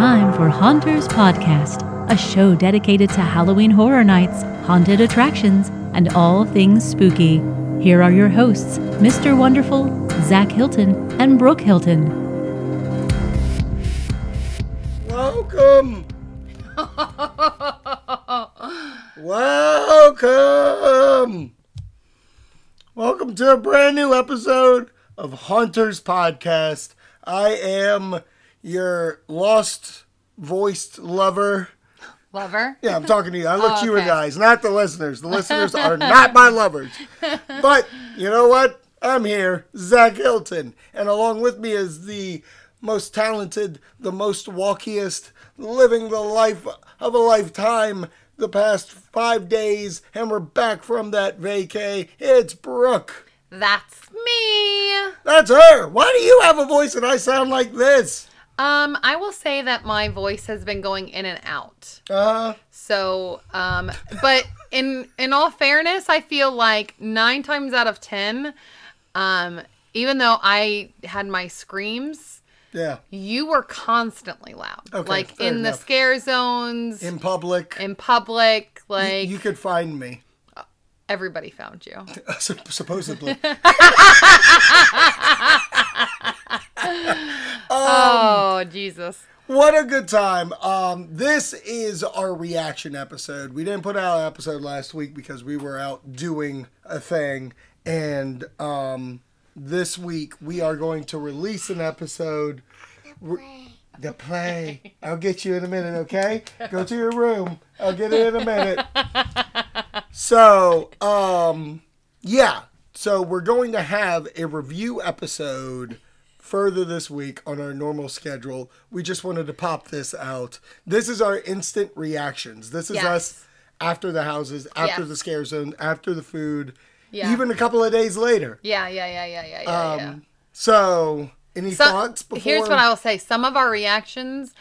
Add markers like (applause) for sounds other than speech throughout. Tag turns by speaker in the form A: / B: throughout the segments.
A: time for Haunters Podcast, a show dedicated to Halloween horror nights, haunted attractions, and all things spooky. Here are your hosts, Mr. Wonderful, Zach Hilton, and Brooke Hilton.
B: Welcome. Welcome. Welcome to a brand new episode of Hunters Podcast. I am your lost voiced lover.
C: Lover?
B: Yeah, I'm talking to you. I look
C: Oh,
B: you
C: okay.
B: guys, not the listeners. The (laughs) listeners are not my lovers. But you know what? I'm here, Zach Hilton. And along with me is the most talented, the most walkiest, living the life of a lifetime the past five days. And we're back from that vacay. It's Brooke.
C: That's me.
B: That's her. Why do you have a voice and I sound like this?
C: Um, I will say that my voice has been going in and out.
B: Uh,
C: So, um, but in in all fairness, I feel like nine times out of ten, um, even though I had my screams,
B: yeah.
C: you were constantly loud.
B: Okay,
C: like in the scare zones,
B: In public,
C: in,
B: public,
C: like
B: you could find me.
C: everybody found you. (laughs)
B: Sup- (laughs) Supposedly. (laughs)
C: oh Jesus.
B: What a good time. Um, this is our reaction episode. We didn't put out an episode last week because we were out doing a thing. And um, this week we are going to release an episode. We're- The play. I'll get you in a minute, okay? Go to your room. I'll get it in a minute. (laughs) So, um, yeah. So we're going to have a review episode further this week on our normal schedule. We just wanted to pop this out. This is our instant reactions. This is
C: Yes.
B: us after the houses, after the scare zone, after the food,
C: Yeah.
B: even a couple of days later.
C: Yeah, yeah, yeah, yeah, yeah, yeah. yeah.
B: Um, so, any
C: Some-
B: thoughts before?
C: Here's what I will say. Some of our reactions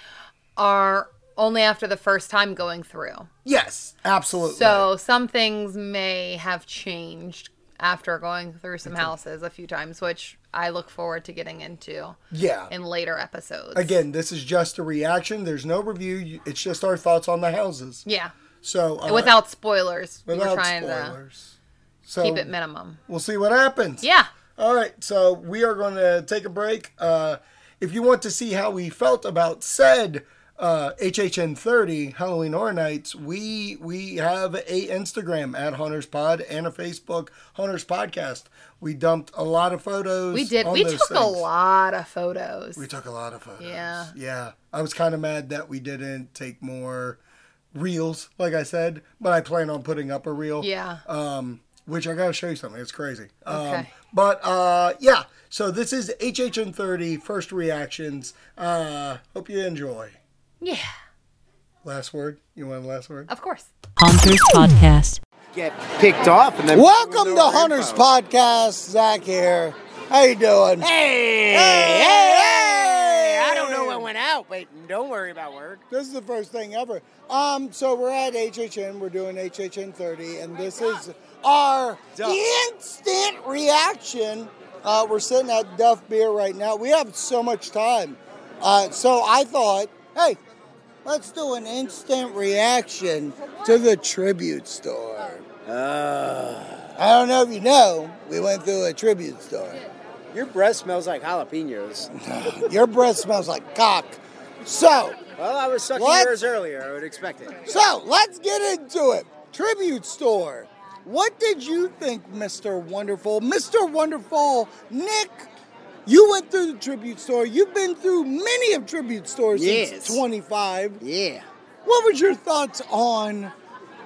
C: are only after the first time going through.
B: Yes, absolutely.
C: So some things may have changed after going through some houses a few times, which I look forward to getting into
B: yeah.
C: in later episodes.
B: Again, this is just a reaction. There's no review. It's just our thoughts on the houses.
C: Yeah.
B: So uh,
C: Without spoilers. we
B: without
C: were trying
B: spoilers. So
C: keep it minimum.
B: we'll see what happens.
C: Yeah.
B: All right, so we are going to take a break. Uh, if you want to see how we felt about said uh, HHN 30 Halloween Horror Nights, we we have a Instagram at Hunters Pod and a Facebook Hunters Podcast. We dumped a lot of photos.
C: We did. We took a lot of photos.
B: We took a lot of photos.
C: Yeah.
B: Yeah. I was kind of mad that we didn't take more reels, like I said, but I plan on putting up a reel.
C: yeah.
B: Um, which I gotta show you something. It's crazy. Um,
C: Okay.
B: but uh, yeah. So this is HHN 30 first reactions. Uh, hope you enjoy.
C: Yeah.
B: Last word. You want the last word?
C: Of course.
A: Hunters Podcast.
D: get picked off and then
B: Welcome to Hunters Podcast. Zach here. How you doing?
D: Hey,
B: Hey, hey,
D: I don't know what went out, but don't worry about work.
B: This is the first thing ever. Um, so we're at HHN. We're doing HHN 30, and this is our
D: Duff.
B: instant reaction. Uh, we're sitting at Duff Beer right now. We have so much time, uh, so I thought, hey, let's do an instant reaction to the tribute store.
D: Uh,
B: I don't know if you know, we went through a tribute store.
D: your breath smells like jalapenos. (laughs)
B: Your breath smells like cock. So,
D: Well, I was sucking
B: What?
D: yours earlier. I would expect it.
B: So let's get into it. Tribute store. What did you think, Mr. Wonderful? Mr. Wonderful, Nick, you went through the tribute store. You've been through many of tribute stores
D: Yes.
B: since 25.
D: Yeah.
B: What was your thoughts on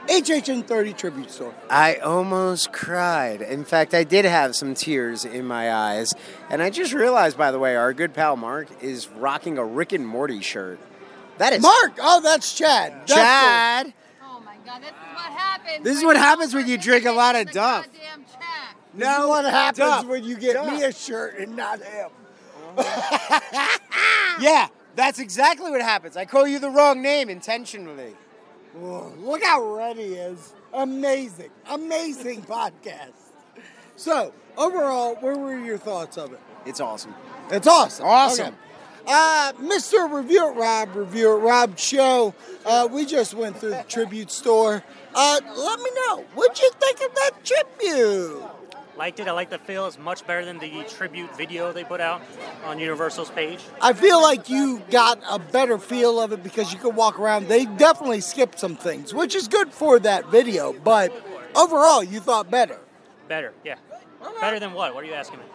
B: HHN 30 tribute store?
D: I almost cried. In fact, I did have some tears in my eyes. And I just realized, by the way, our good pal Mark is rocking a Rick and Morty shirt. That is
B: Mark, oh, that's Chad. That's
D: Chad.
C: Oh my god, this is what happens.
D: This is what happens when you drink a lot of Duff.
B: the- This is what happens
D: Duff.
B: when you get
D: Duff.
B: me a shirt and not him. (laughs)
D: Yeah, that's exactly what happens. I call you the wrong name intentionally.
B: Whoa, look how red he is. Amazing. Amazing (laughs) podcast. So, overall, where were your thoughts of it?
D: It's awesome.
B: It's awesome.
D: Awesome.
B: Okay. Uh, Mr. Review It Rob, Review It Rob show. Uh, we just went through the tribute store. Uh, let me know, what'd you think of that tribute?
E: Liked it. I like the feel. It's much better than the tribute video they put out on Universal's page.
B: I feel like you got a better feel of it because you could walk around. They definitely skipped some things, which is good for that video, but overall, you thought better.
E: Better, yeah. Better than what? What are you asking me?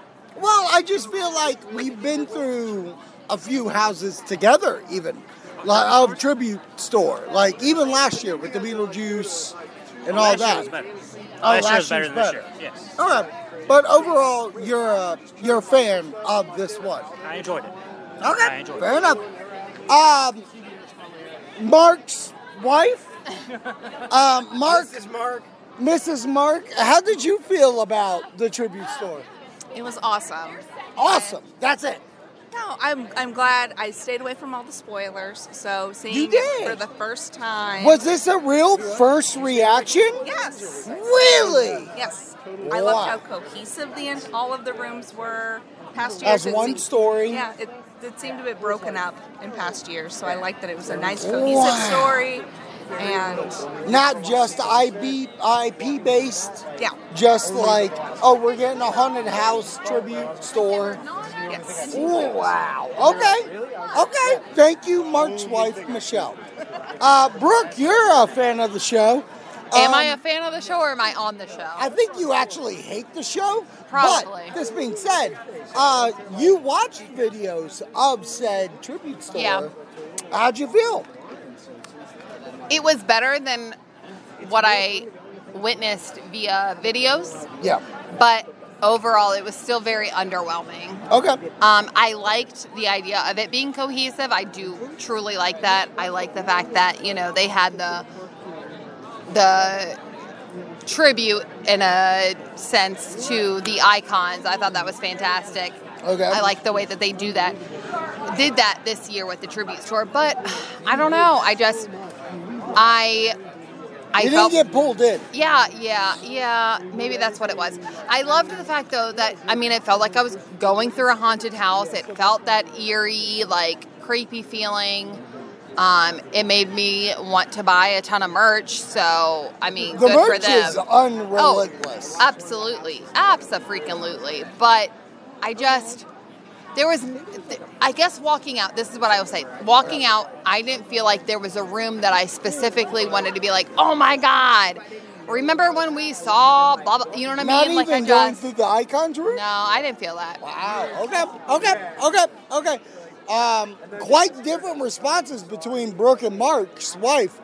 B: Well, I just feel like we've been through a few houses together, even like of tribute store. Like even last year with the Beetlejuice and all
E: last
B: that.
E: year was better.
B: Oh,
E: last year was better
B: year's
E: than this year. Yes.
B: All right, but overall, you're a you're a fan of this one.
E: I enjoyed it.
B: Okay,
E: I enjoyed
B: fair
E: it.
B: enough. Um, Mark's wife, (laughs) um, Mark,
D: Mrs. Mark.
B: Mrs. Mark. How did you feel about the tribute store?
F: It was awesome.
B: Awesome. That's it.
F: No, I'm I'm glad I stayed away from all the spoilers. So seeing
B: You
F: it for the first time.
B: Was this a real first reaction?
F: yes.
B: Really?
F: Yes. I loved how cohesive the en- all of the rooms were. Past years
B: As one story.
F: Yeah, it, it seemed a bit broken up in past years. So I liked that it was a nice cohesive
B: Wow.
F: story. And
B: Not just IB, IP based,
F: yeah,
B: just like, oh, we're getting a haunted house tribute store.
F: yes.
B: Ooh, wow. Okay. Okay. Thank you, Mark's wife, Michelle. Uh, Brooke, you're a fan of the show.
C: Am
B: Um,
C: I a fan of the show or am I on the show?
B: I think you actually hate the show.
C: Probably.
B: But this being said, uh, you watched videos of said tribute store.
C: Yeah.
B: How'd you feel?
C: It was better than what I witnessed via videos,
B: Yeah.
C: but overall it was still very underwhelming.
B: Okay.
C: Um, I liked the idea of it being cohesive. I do truly like that. I like the fact that you know they had the the tribute in a sense to the icons. I thought that was fantastic.
B: Okay.
C: I like the way that they do that. Did that this year with the tribute tour, but (sighs) I don't know. I just I I
B: you
C: felt
B: didn't get pulled in.
C: yeah, yeah, yeah. Maybe that's what it was. I loved the fact though that I mean it felt like I was going through a haunted house. It felt that eerie, like creepy feeling. Um, it made me want to buy a ton of merch. So I mean,
B: The
C: good for
B: merch
C: them.
B: is unrelentless.
C: Oh, absolutely, absolutely. But I just there was, I guess, walking out. This is what I will say. Walking out, I didn't feel like there was a room that I specifically wanted to be like, oh my god. Remember when we saw blah blah? You know what I
B: Not
C: mean?
B: even
C: like I
B: going
C: just
B: through the icons room.
C: no, I didn't feel that.
B: Wow. Okay. Okay. Okay. Okay. Um, quite different responses between Brooke and Mark's wife.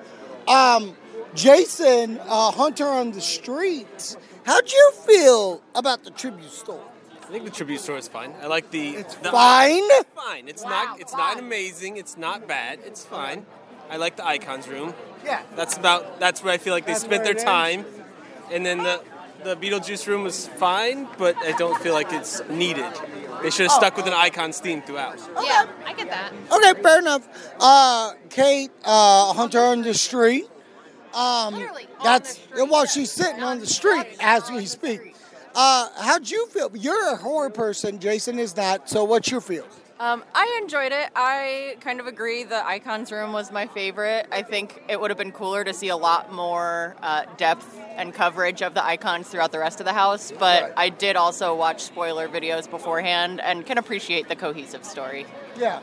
B: Um, Jason, uh, Hunter on the streets. How'd you feel about the tribute store?
G: I think the tribute store is fine. I like the.
B: It's
G: the,
B: fine.
G: Fine. It's
C: Wow,
G: not. It's not amazing. It's not bad. It's fine. I like the icons room.
B: Yeah.
G: That's about. That's where I feel like they
B: That's
G: spent their
B: it
G: time. And then the the Beetlejuice room was fine, but I don't feel like it's needed. They should have stuck with an icons theme throughout.
C: Yeah, I get that.
B: Okay, fair enough. Uh, Kate, uh, Hunter on the street. Um,
C: Literally on
B: that's
C: the street,
B: well,
C: yeah.
B: she's sitting on the street as we speak. Uh, how'd you feel? You're a horror person. Jason is not. So, what's your feel?
H: Um, I enjoyed it. I kind of agree. The icons room was my favorite. I think it would have been cooler to see a lot more uh, depth and coverage of the icons throughout the rest of the house. But. I did also watch spoiler videos beforehand and can appreciate the cohesive story.
B: Yeah.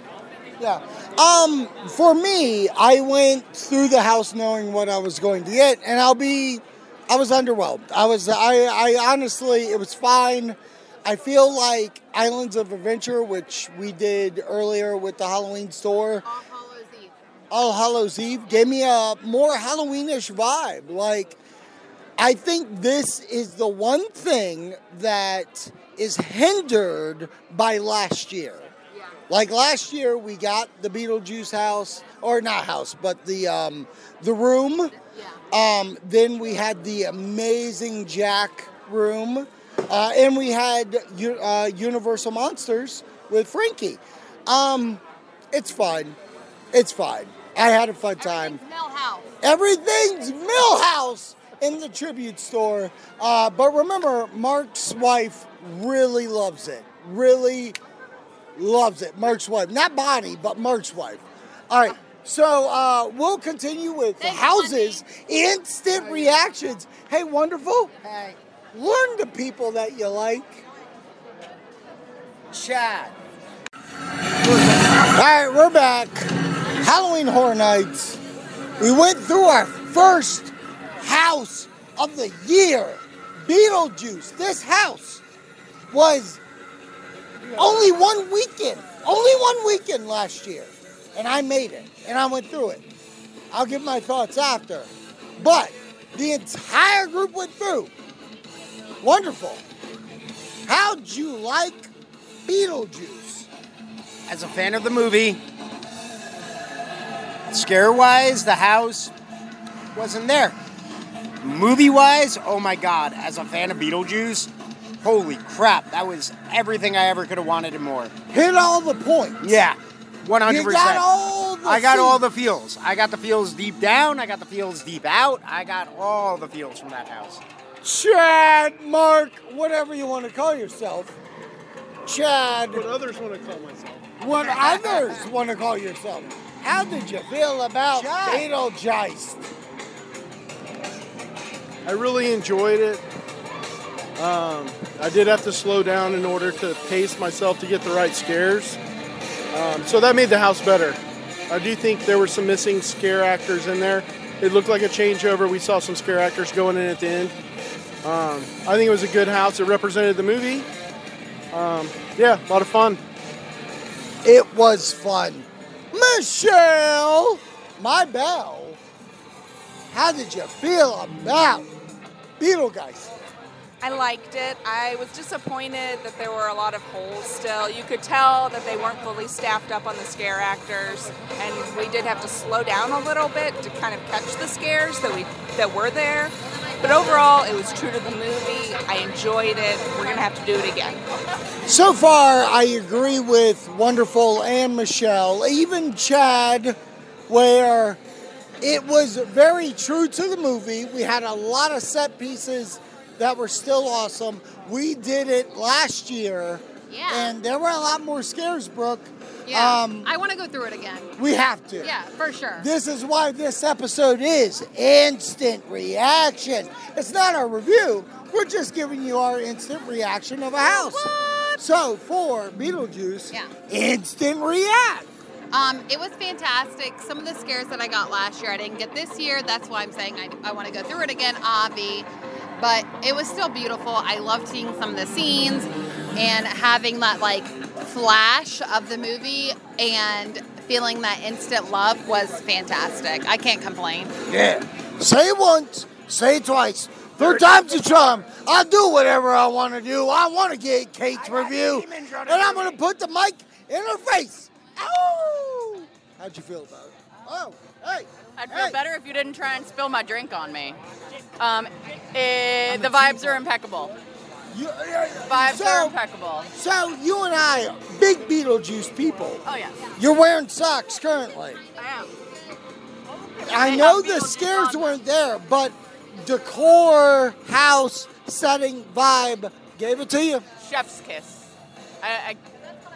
B: Yeah. Um, for me, I went through the house knowing what I was going to get, and I'll be, I was underwhelmed. I was, I, I honestly, it was fine. I feel like Islands of Adventure, which we did earlier with the Halloween store,
C: All Hallows Eve.
B: All Hallows Eve, gave me a more Halloweenish vibe. Like, I think this is the one thing that is hindered by last year. Like last year, we got the Beetlejuice house, or not house, but the um, the room. Um, then we had the amazing Jack room, uh, and we had uh, Universal Monsters with Frankie. Um, it's fine. It's fine. I had a fun time.
C: Everything's Milhouse.
B: Everything's Milhouse in the tribute store. Uh, but remember, Mark's wife really loves it. Really loves it. Mark's wife, not Bonnie, but Mark's wife. All right, so uh, we'll continue with
C: Thanks,
B: houses, instant reactions. Hey, wonderful.
D: Hey,
B: Learn the people that you like.
D: Chad.
B: All right, we're back. Halloween Horror Nights. We went through our first house of the year, Beetlejuice. This house was only one weekend, only one weekend last year, and I made it, and I went through it. I'll give my thoughts after, but the entire group went through. Wonderful. How'd you like Beetlejuice?
D: As a fan of the movie, scare wise, the house wasn't there. Movie wise, oh my god, as a fan of Beetlejuice, holy crap, that was everything I ever could have wanted and more.
B: Hit all the points.
D: Yeah, 100%.
B: You got all the
D: I got all the
B: scenes.
D: feels. I got the feels deep down, I got the feels deep out, I got all the feels from that house.
B: Chad, Mark, whatever you want to call yourself. Chad,
I: What others want to call myself.
B: what others want to call yourself. How did you feel about
D: Chad.
B: Beetlejuice?
I: I really enjoyed it. Um, I did have to slow down in order to pace myself to get the right scares. Um, so that made the house better. I do think there were some missing scare actors in there. It looked like a changeover. We saw some scare actors going in at the end. Um, I think it was a good house. It represented the movie. Um, yeah, a lot of fun.
B: It was fun. Michelle, my bell. How did you feel about Beetlejuice?
F: I liked it. I was disappointed that there were a lot of holes still. You could tell that they weren't fully staffed up on the scare actors, and we did have to slow down a little bit to kind of catch the scares that we that were there. But overall, it was true to the movie. I enjoyed it. We're gonna have to do it again.
B: So far, I agree with Wonderful and Michelle, even Chad, where it was very true to the movie. We had a lot of set pieces that were still awesome. We did it last year,
C: Yeah.
B: and there were a lot more scares, Brooke.
C: Yeah.
B: Um,
C: I want to go through it again.
B: we have to.
C: Yeah, for sure.
B: This is why this episode is instant reaction. It's not a review. We're just giving you our instant reaction of a house. So for Beetlejuice,
C: Yeah.
B: instant react.
C: Um, it was fantastic. Some of the scares that I got last year, I didn't get this year. That's why I'm saying I, I want to go through it again, Avi. But it was still beautiful. I loved seeing some of the scenes and having that like flash of the movie and feeling that instant love was fantastic. I can't complain.
B: Yeah. Say it once, say it twice. Third time's a charm. I'll do whatever I want to do. I want to get Kate's review, and I'm going to put the mic in her face. Ow! How'd you feel about it? Oh, hey.
H: I'd feel
B: hey.
H: better if you didn't try and spill my drink on me. Um, eh, the vibes are impeccable.
B: You, uh,
H: Vibes
B: so,
H: are impeccable.
B: So you and I, are big Beetlejuice people.
H: Oh yeah,
B: You're wearing socks currently.
H: I am.
B: I know the scares weren't there, but decor, house, setting, vibe gave it to you.
H: Chef's kiss. I, I,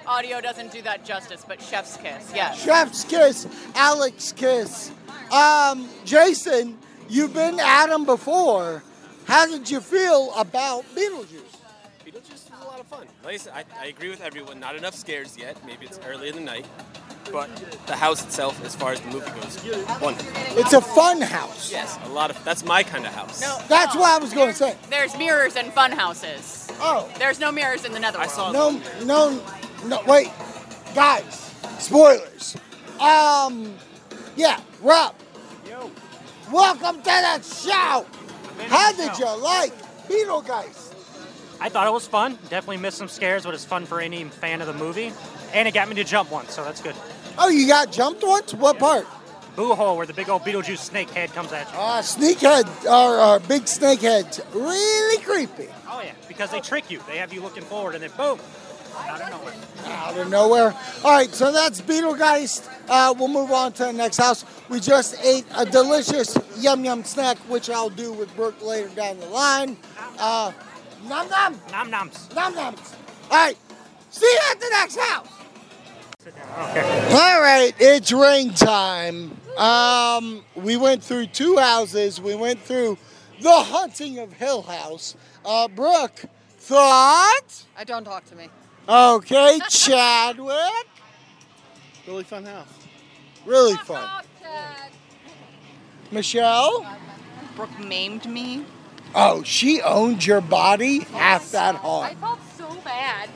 H: audio doesn't do that justice, but chef's kiss. Yes.
B: Chef's kiss, Alex kiss. Um, Jason, you've been at him before. How did you feel about Beetlejuice?
G: Beetlejuice was a lot of fun. Like I said, I, I agree with everyone. Not enough scares yet. Maybe it's early in the night. But the house itself, as far as the movie goes, wonderful.
B: It's a fun house.
G: Yes, a lot of. That's my kind of house.
H: No,
B: That's
H: no,
B: what I was going to say.
H: There's mirrors in fun houses.
B: Oh,
H: There's no mirrors in the netherworld.
G: I saw
B: no, no, no. Wait, guys, spoilers. Um, yeah, Rob. Welcome to the show. How did you like Beetlegeist?
E: I thought it was fun. Definitely missed some scares, but it's fun for any fan of the movie. And it got me to jump once, so that's good.
B: Oh, you got jumped once? What part?
E: Boo hole where the big old Beetlejuice snake head comes at you.
B: Uh, sneakhead, or uh, big snakeheads, really creepy.
E: Oh yeah, because they trick you. They have you looking forward, and then boom, out of nowhere.
B: Out of nowhere. All right, so that's Beetlegeist. Uh, we'll move on to the next house. We just ate a delicious yum yum snack, which I'll do with Brooke later down the line. Uh, nom nom,
E: Nom noms.
B: nom noms. All right, see you at the next house. Okay. All right, it's rain time. Um, we went through two houses. We went through the haunting of Hill House. Uh, Brooke, thought?
J: I don't talk to me.
B: Okay, (laughs) Chadwick.
I: Really fun house.
B: Really fun. Michelle?
K: Brooke maimed me.
B: Oh, she owned your body half that hard.
C: I felt so bad.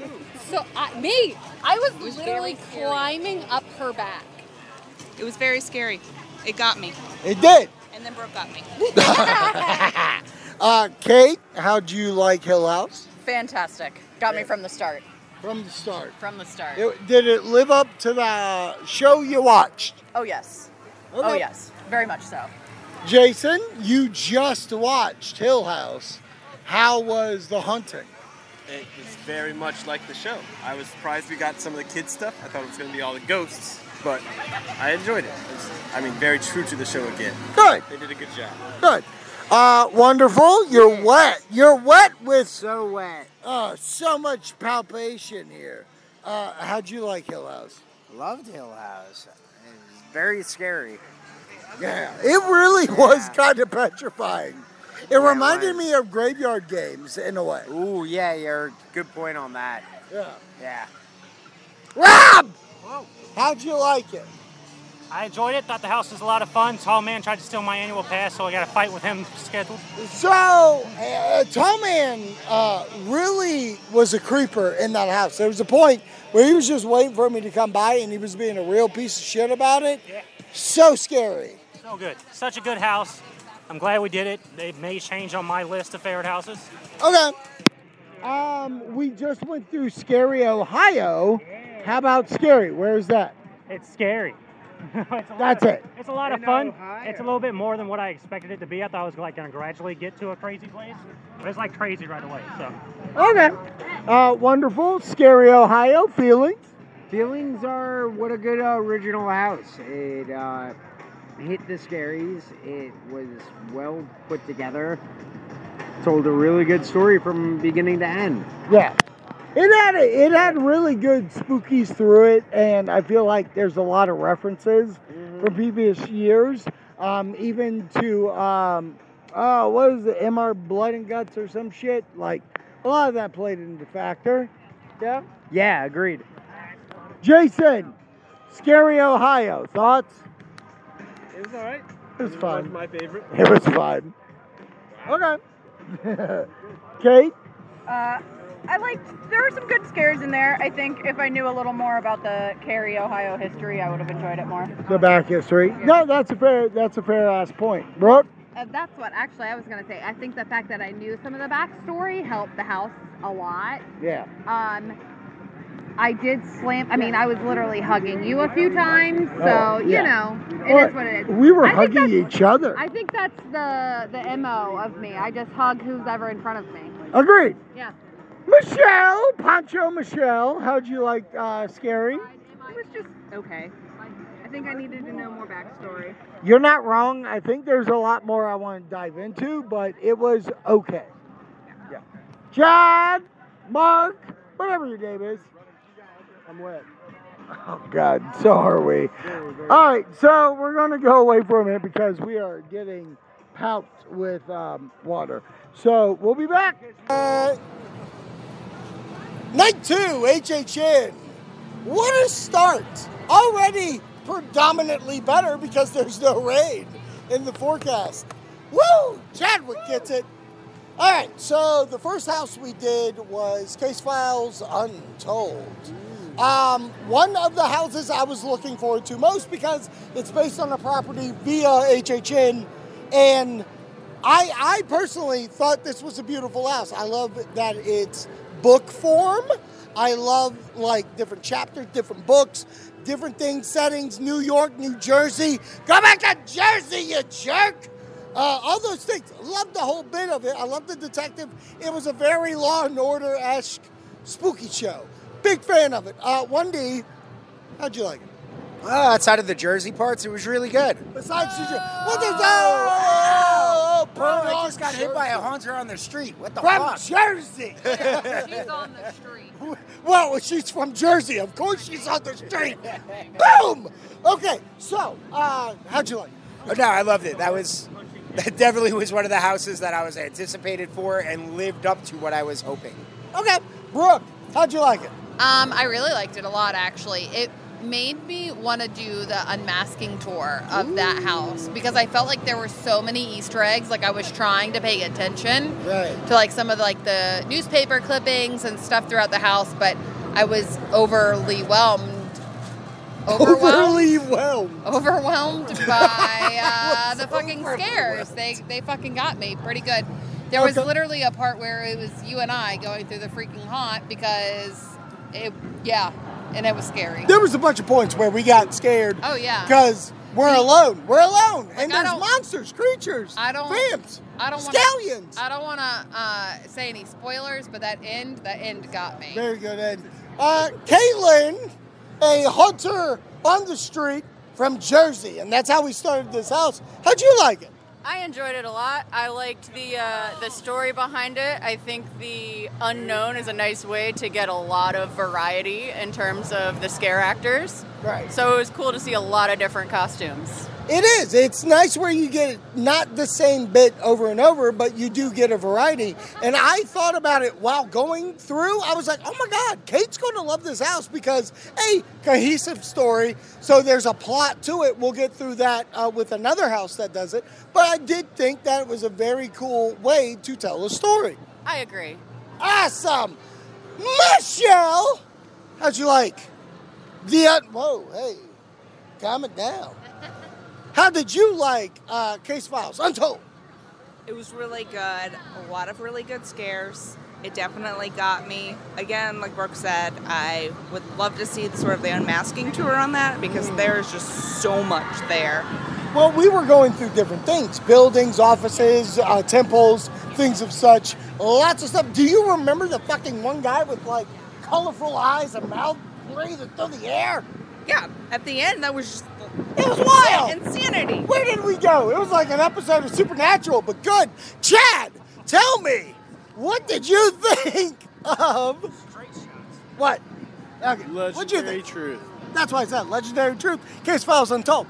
C: So I, me, I was,
K: was
C: literally climbing up her back.
K: It was very scary. It got me.
B: It did.
K: And then Brooke got me. (laughs) (laughs)
B: Uh, Kate, how'd you like Hill House?
H: Fantastic. Got me from the start.
B: From the start.
H: From the start.
B: It- did it live up to the show you watched?
H: Oh, yes. Oh, yes. Very much so.
B: Jason, you just watched Hill House. How was the hunting?
G: It was very much like the show. I was surprised we got some of the kids stuff. I thought it was going to be all the ghosts, but I enjoyed it. It was, I mean, very true to the show again.
B: Good,
G: They did a good job.
B: good. Uh, wonderful. You're wet. You're wet with
L: So wet.
B: Uh, so much palpation here. Uh, how'd you like Hill House?
L: Loved Hill House. It was very scary.
B: Yeah, it really was kind of petrifying. It reminded
L: was.
B: me of graveyard games in a way.
L: Ooh, yeah, you're good point on that.
B: Yeah.
L: Yeah.
B: Rob, how'd you like it?
E: I enjoyed it. Thought the house was a lot of fun. Tall man tried to steal my annual pass, so I got a fight with him scheduled.
B: So, uh, Tall Man uh, really was a creeper in that house. There was a point where he was just waiting for me to come by and he was being a real piece of shit about it.
E: Yeah.
B: So scary.
E: So good. Such a good house. I'm glad we did it. They may change on my list of favorite houses.
B: Okay. Um, we just went through Scarey, Ohio. Yeah. How about Scary? Where's that?
E: It's scary. (laughs) It's a
B: That's
E: of-
B: it.
E: It's a lot of fun.
L: Ohio.
E: It's a little bit more than what I expected it to be. I thought I was like going to gradually get to a crazy place, but it's like crazy right away. So
B: Okay. Uh, wonderful. Scarey, Ohio. Feelings?
L: Feelings are what a good uh, original house. It uh, hit the scaries. It was well put together. Told a really good story from beginning to end.
B: Yeah. It had a, it had really good spookies through it, and I feel like there's a lot of references from previous years, um, even to um, oh, what is it, MR Blood and Guts or some shit. Like a lot of that played into factor. Yeah.
L: Yeah, agreed.
B: Jason, Scary Ohio thoughts?
G: It was all right.
B: It was fun.
G: my favorite.
B: It was fun. Okay. (laughs) Kate.
H: Uh, I liked. There were some good scares in there. I think if I knew a little more about the Cary, Ohio history, I would have enjoyed it more.
B: The back history. No, that's a fair. That's a fair ass point, Brooke.
C: Uh, that's what actually I was gonna say. I think the fact that I knew some of the backstory helped the house a lot.
B: Yeah.
C: Um, I did slam. I mean, I was literally hugging you a few times, so
B: Oh,
C: you know, it is
B: Well,
C: what it is.
B: We were
C: I
B: hugging each other.
C: I think that's the the mo of me. I just hug who's ever in front of me.
B: Agreed.
C: Yeah.
B: Michelle, Pancho Michelle, how'd you like uh, Scary?
C: It was just okay. I think I needed to know more backstory.
B: You're not wrong. I think there's a lot more I want to dive into, but it was okay. Yeah. Chad, Mark, whatever your name is. I'm wet. Oh God, so are we. All right, so we're gonna go away for a minute because we are getting palped with um, water. So we'll be back. Uh, night two, HHN. What a start! Already predominantly better because there's no rain in the forecast. Woo! Chadwick gets it. All right, so the first house we did was Case Files Untold. Um, one of the houses I was looking forward to most because it's based on a property via HHN, and I, I personally thought this was a beautiful house. I love that it's book form. I love like different chapters, different books, different things, settings. New York, New Jersey. Go back to Jersey, you jerk. Uh, all those things. Loved the whole bit of it. I love the detective. It was a very Law and Order esque spooky show. Big fan of it. Uh, 1D, how'd you like it?
L: Uh, outside of the Jersey parts, it was really good.
B: Besides, did you, what is that? Oh,
L: Bro, I just got hit by a hunter on the street. What the hell?
B: from
L: fuck?
B: Jersey. (laughs)
J: She's on the street. (laughs)
B: Well, she's from Jersey. Of course she's on the street. Boom! Okay, so, uh, how'd you like it?
L: Oh, no, I loved it. That was that definitely was one of the houses that I was anticipated for and lived up to what I was hoping.
B: Okay, Brooke, how'd you like it?
C: Um, I really liked it a lot, actually. It made me want to do the unmasking tour of that house because I felt like there were so many Easter eggs. Like I was trying to pay attention
B: Right.
C: to like some of like the newspaper clippings and stuff throughout the house, but I was overly whelmed. Overwhelmed.
B: Overly whelmed.
C: overwhelmed by uh, (laughs) the fucking scares. They they fucking got me pretty good. There was
B: Okay.
C: literally a part where it was you and I going through the freaking haunt because it yeah, and it was scary.
B: There was a bunch of points where we got scared.
C: Oh, yeah.
B: Because we're alone. We're alone. and
C: I
B: there's monsters, creatures,
C: I don't
B: vamps,
C: I don't want
B: scallions.
C: I don't want to uh, say any spoilers, but that end that end got me.
B: Very good, end. Uh, Caitlin, a hunter on the street from Jersey, and that's how we started this house. How'd you like it?
H: I enjoyed it a lot. I liked the uh, the story behind it. I think the unknown is a nice way to get a lot of variety in terms of the scare actors.
B: Right.
H: So it was cool to see a lot of different costumes.
B: It is. It's nice where you get not the same bit over and over, but you do get a variety. And I thought about it while going through. I was like, oh my God, Kate's going to love this house because, a cohesive story. So there's a plot to it. We'll get through that uh, with another house that does it. But I did think that it was a very cool way to tell a story.
H: I agree.
B: Awesome. Michelle, how'd you like the. Uh, whoa, hey, calm it down. How did you like uh, Case Files Untold?
F: It was really good. A lot of really good scares. It definitely got me. Again, like Brooke said, I would love to see the sort of the unmasking tour on that because there's just so much there.
B: Well, we were going through different things buildings, offices, uh, temples, things of such. Lots of stuff. Do you remember the fucking one guy with like colorful eyes and mouth breathing through the air?
F: Yeah, at the end, that was just
B: It was wild.
F: insanity.
B: Where did we go? It was like an episode of Supernatural, but good. Chad, tell me, what did you think (laughs) of what? Okay. What'd you
I: Legendary
B: think?
I: truth.
B: That's why I said legendary truth. Case files untold.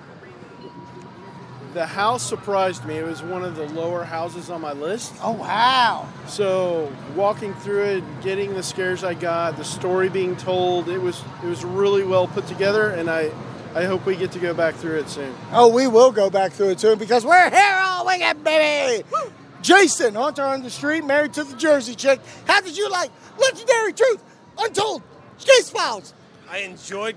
I: The house surprised me. It was one of the lower houses on my list.
B: Oh wow!
I: So walking through it, getting the scares I got, the story being told, it was it was really well put together, and I I hope we get to go back through it soon.
B: Oh, we will go back through it soon because we're here all weekend, baby. Jason, Hunter on the street, married to the Jersey chick. How did you like legendary truth untold? Case files.
M: I enjoyed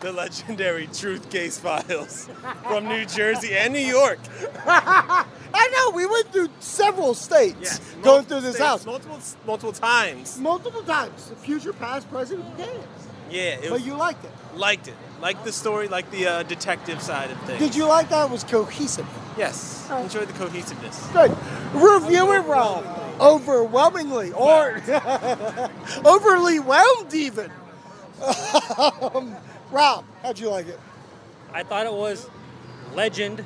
M: the legendary Truth Case Files from New Jersey and New York. (laughs)
B: I know we went through several states
M: Yes,
B: going through this
M: states,
B: house
M: multiple multiple times.
B: multiple times. Future, past, present, who cares?
M: Yeah, it
B: But
M: was,
B: you liked it.
M: liked it. Liked the story, liked the uh, detective side of things.
B: Did you like that? It was cohesive.
M: Yes, enjoyed the cohesiveness.
B: Good. Review it, Rob. Overwhelmingly, or (laughs) overly whelmed, even. (laughs) um, Rob, how'd you like it?
E: I thought it was legend.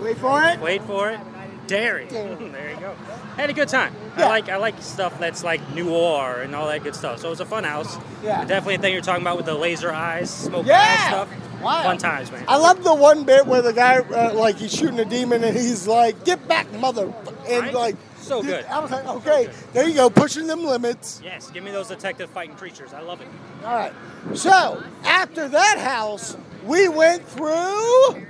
B: Wait for it.
E: Wait for it. Dairy. (laughs) there you go. Had a good time.
B: Yeah.
E: I like I like stuff that's like noir and all that good stuff. So it was a fun house.
B: Yeah.
E: Definitely a thing you're talking about with the laser eyes, smoke
B: Yeah.
E: stuff.
B: Wow.
E: Fun times, man.
B: I love the one bit where the guy, uh, like, he's shooting a demon and he's like, "Get back, mother!" And
E: Right?
B: like,
E: So good.
B: I was like, "Okay, there you go, pushing them limits."
E: Yes, give me those detective fighting creatures. I love it.
B: All right. So after that house, we went through.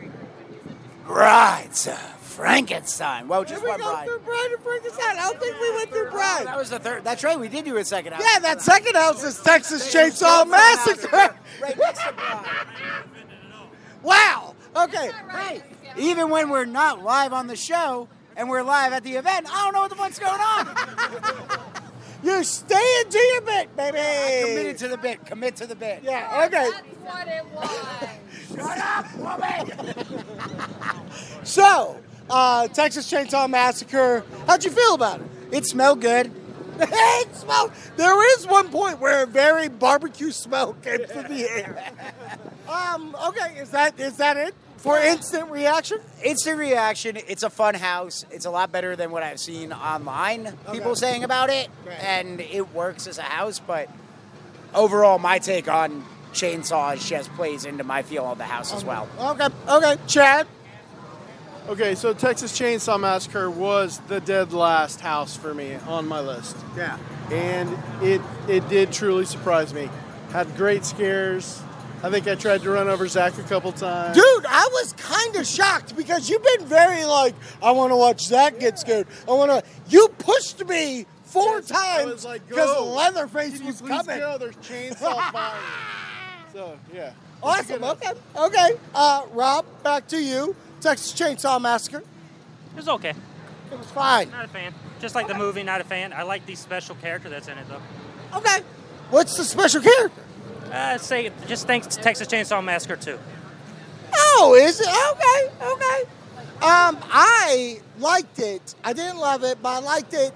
L: Brides of Frankenstein. Well,
B: Did
L: just
B: we
L: one
B: go
L: bride.
B: through Bride and Frankenstein? I don't think we went through Bride.
L: That was the third. That's right. We did do a second house.
B: Yeah, that second house is Texas Chainsaw Massacre.
L: Right next to Bride. (laughs)
B: Wow. Okay.
L: Hey, even when we're not live on the show and we're live at the event, I don't know what the fuck's going on. (laughs)
B: You're staying to your bit, baby.
L: Committed to the bit. Commit to the bit.
B: Yeah. Okay.
C: That's what it was. (laughs)
L: Shut up, woman. (laughs)
B: So, uh, Texas Chainsaw Massacre. How'd you feel about it?
L: It smelled good.
B: it smelled. There is one point where a very barbecue smell came through the air. Um. Okay. Is that is that it for instant reaction?
L: Instant reaction. It's a fun house. It's a lot better than what I've seen online. People saying about it,
B: Right.
L: and it works as a house. But overall, my take on chainsaws just plays into my feel of the house as well.
B: Okay, okay, Chad.
I: Okay, so Texas Chainsaw Massacre was the dead last house for me on my list.
B: Yeah.
I: And it it did truly surprise me. Had great scares. I think I tried to run over Zach a couple times.
B: Dude, I was kind of shocked because you've been very like, I want to watch Zach get scared. I want to. You pushed me four times because
I: "Go.
B: Leatherface
I: Can you
B: was
I: please
B: coming.
I: go? There's chainsaw (laughs) fire. So yeah.
B: Awesome. Okay. Okay. Uh, Rob, back to you. Texas Chainsaw Massacre.
E: It was okay.
B: It was fine.
E: Not a fan. Just like the movie, not a fan. I like the special character that's in it though.
B: Okay. What's the special character?
E: Uh, say just thanks to Texas Chainsaw Massacre too.
B: Oh, is it? Okay. Okay. Um, I liked it. I didn't love it, but I liked it.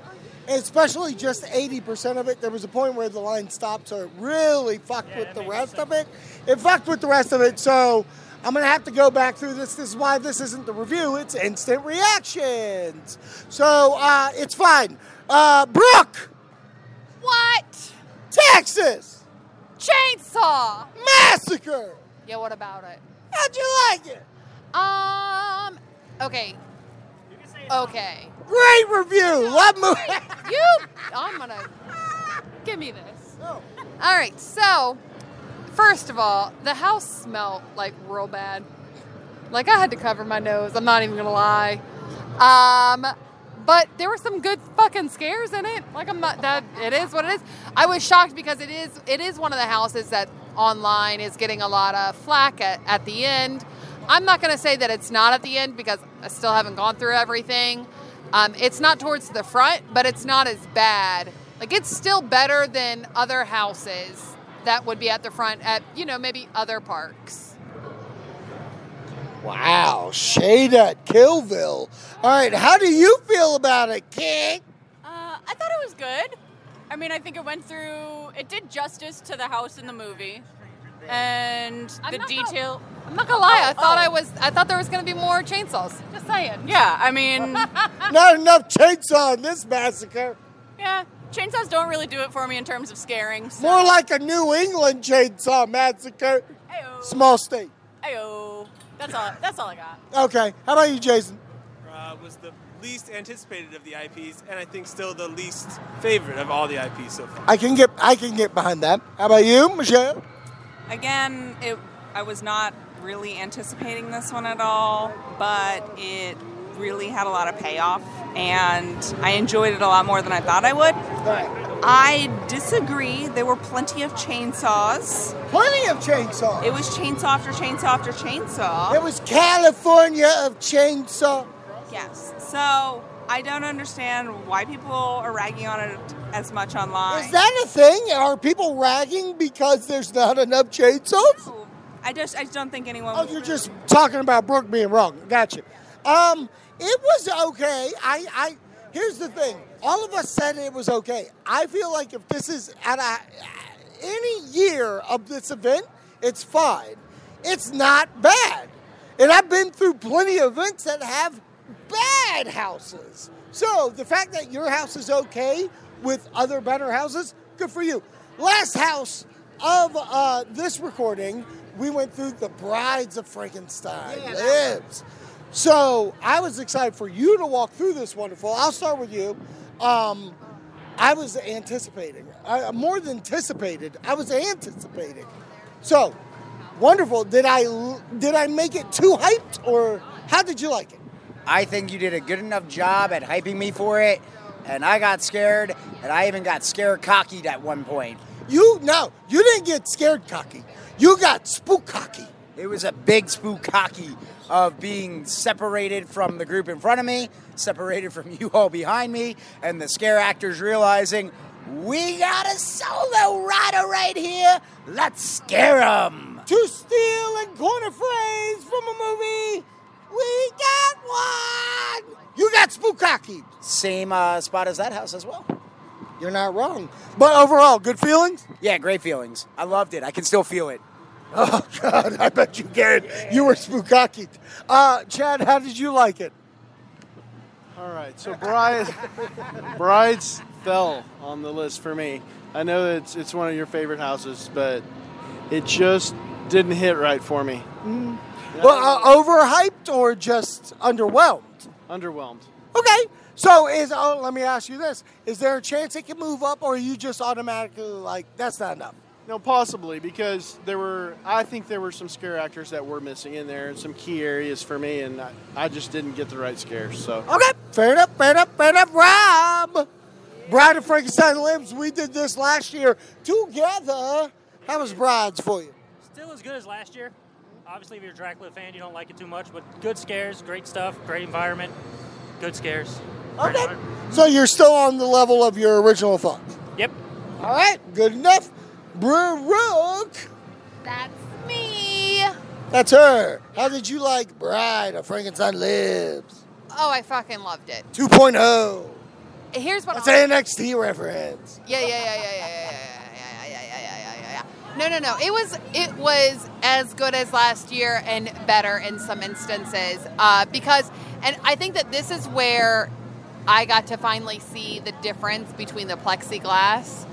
B: Especially just 80% of it. There was a point where the line stopped, so it really fucked with the rest of it. It fucked with the rest of it, so I'm gonna have to go back through this. This is why this isn't the review, it's instant reactions. So uh, it's fine. Uh, Brooke!
C: What?
B: Texas!
C: Chainsaw!
B: Massacre!
C: Yeah, what about it?
B: How'd you like it?
C: Um, okay. Okay.
B: Great review! (laughs) Love movie!
C: You, I'm gonna, give me this. All right, so, first of all, the house smelled like real bad. Like I had to cover my nose, I'm not even gonna lie. Um, but there were some good fucking scares in it. Like I'm not that it is what it is. I was shocked because it is it is one of the houses that online is getting a lot of flack at, at the end. I'm not gonna say that it's not at the end because I still haven't gone through everything. Um, it's not towards the front, but it's not as bad. Like it's still better than other houses that would be at the front at you know maybe other parks.
B: Wow, shade at Killville. All right, how do you feel about it, King?
H: Uh, I thought it was good. I mean, I think it went through. It did justice to the house in the movie, and the detail.
C: I'm not gonna lie. I
H: Oh,
C: thought
H: oh.
C: I was. I thought there was gonna be more chainsaws. Just saying.
H: Yeah, I mean, (laughs)
B: Not enough chainsaw in this massacre.
H: yeah, chainsaws don't really do it for me in terms of scaring. So.
B: More like a New England chainsaw massacre. Ayo. Small state.
H: Ayo. That's all. That's all I got.
B: Okay, how about you, Jason?
M: Uh, was the least anticipated of the IPs, and I think still the least favorite of all the IPs so far.
B: I can get I can get behind that. How about you, Michelle?
K: Again, it I was not really anticipating this one at all, but it really had a lot of payoff and I enjoyed it a lot more than I thought I would. I disagree. There were plenty of chainsaws.
B: Plenty of chainsaws.
K: It was chainsaw after chainsaw after chainsaw.
B: It was California of chainsaw.
K: Yes. So I don't understand why people are ragging on it as much online.
B: Is that a thing? Are people ragging because there's not enough chainsaws?
K: I just I don't think anyone.
B: Oh, you're just talking about Brooke being wrong. Gotcha. Um, it was okay. I, I here's the thing. All of us said it was okay. I feel like if this is at a any year of this event, it's fine. It's not bad. And I've been through plenty of events that have bad houses. So the fact that your house is okay with other better houses, good for you. Last house of uh, this recording, we went through the Brides of Frankenstein lives. So I was excited for you to walk through this wonderful. I'll start with you. Um, I was anticipating, I, more than anticipated. I was anticipating. So wonderful. Did I did I make it too hyped, or how did you like it?
L: I think you did a good enough job at hyping me for it, and I got scared, and I even got scared cocky at one point.
B: You no, you didn't get scared cocky. You got spook cocky.
L: It was a big spook cocky of being separated from the group in front of me, separated from you all behind me, and the scare actors realizing we got a solo rider right here. Let's scare him.
B: To steal and coin a phrase from a movie, we got one. You got spook cocky.
L: Same uh, spot as that house as well.
B: You're not wrong. But overall, good feelings?
L: Yeah, great feelings. I loved it. I can still feel it. (laughs)
B: Oh God, I bet you can. You were spookaki. Uh, Chad, how did you like it?
I: All right, so Bride, (laughs) Brides fell on the list for me. I know it's it's one of your favorite houses, but it just didn't hit right for me.
B: Well, uh, overhyped or just underwhelmed?
I: Underwhelmed.
B: Okay. So is oh, let me ask you this: Is there a chance it can move up, or are you just automatically like that's not enough?
I: No, possibly because there were. I think there were some scare actors that were missing in there, and some key areas for me, and I, I just didn't get the right scares. So
B: Okay, fair enough, fair enough, fair enough. Rob, Bride of Frankenstein Lives. We did this last year together. How was Brides for you?
E: Still as good as last year. Obviously, if you're a Dracula fan, you don't like it too much, but good scares, great stuff, great environment, good scares.
B: Okay. So you're still on the level of your original thoughts.
E: Yep.
B: All right, good enough. Brooke,
C: That's me.
B: that's her. How did you like Bride of Frankenstein Lives
C: Oh, I fucking loved it.
B: 2.0?
C: Here's what
B: That's
C: I'll-
B: an NXT reference.
C: Yeah, yeah, yeah, yeah, yeah, yeah, yeah, yeah, yeah, yeah, yeah, yeah, yeah, yeah. No, no, no. It was it was as good as last year and better in some instances uh, because, and I think that this is where I got to finally see the difference between the plexiglass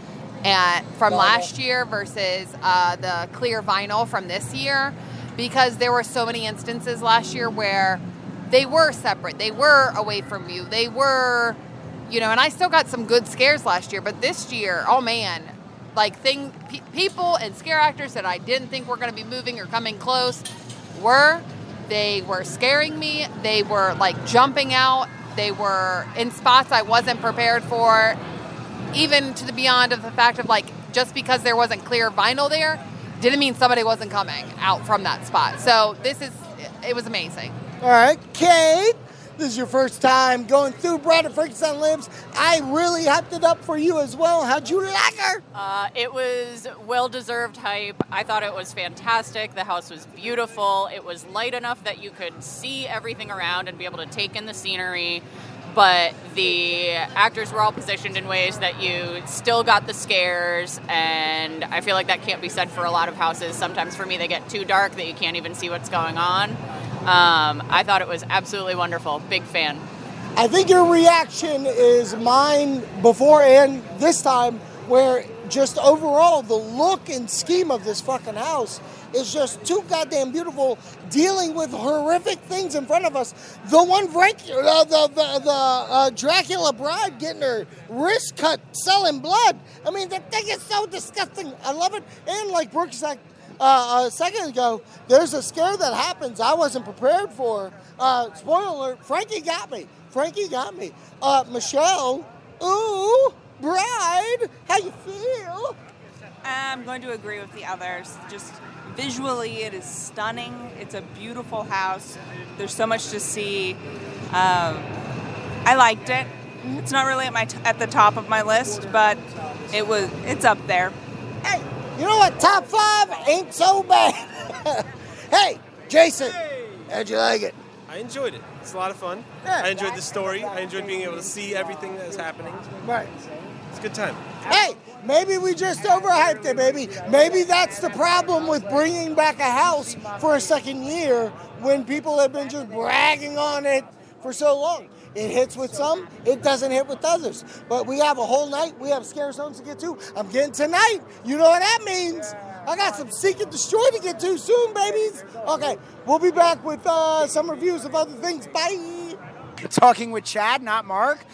C: and from last year versus uh, the clear vinyl from this year because there were so many instances last year where they were separate. They were away from you. They were you know and i still got some good scares last year but this year oh man like thing pe- people and scare actors that i didn't think were going to be moving or coming close were they were scaring me. They were like jumping out. They were in spots i wasn't prepared for even to the beyond of the fact of like just because there wasn't clear vinyl there didn't mean somebody wasn't coming out from that spot so this is it was amazing
B: All right, Kate, this is your first time going through Bride of Frankenstein Lives. I really hyped it up for you as well. How'd you like her?
H: Uh, it was well deserved hype. I thought it was fantastic. The house was beautiful. It was light enough that you could see everything around and be able to take in the scenery. But the actors were all positioned in ways that you still got the scares, and I feel like that can't be said for a lot of houses. Sometimes for me, they get too dark that you can't even see what's going on. Um, I thought it was absolutely wonderful. Big fan.
B: I think your reaction is mine before and this time, where just overall the look and scheme of this fucking house is just too goddamn beautiful. Dealing with horrific things in front of us. The one break, uh, the the, the uh, Dracula bride getting her wrist cut, selling blood. I mean, that thing is so disgusting. I love it. And like Brooke said uh, a second ago, there's a scare that happens I wasn't prepared for. Uh, spoiler alert: Frankie got me. Frankie got me. Uh, Michelle, ooh, bride, how you feel?
K: I'm going to agree with the others. Just visually, it is stunning. It's a beautiful house. There's so much to see. Um, I liked it. It's not really at my t- at the top of my list, but it was. It's up there.
B: Hey, you know what? Top five ain't so bad. (laughs) hey, Jason, how'd you like it?
M: I enjoyed it. It's a lot of fun. I enjoyed the story. I enjoyed being able to see everything that is happening.
B: Right.
M: It's a good time.
B: Hey, maybe we just overhyped it, baby. Maybe that's the problem with bringing back a house for a second year when people have been just bragging on it for so long. It hits with some, it doesn't hit with others. But we have a whole night, we have scare zones to get to. I'm getting tonight. You know what that means. I got some Seek and Destroy to get to soon, babies. Okay, we'll be back with uh, some reviews of other things. Bye.
L: Talking with Chad, not Mark,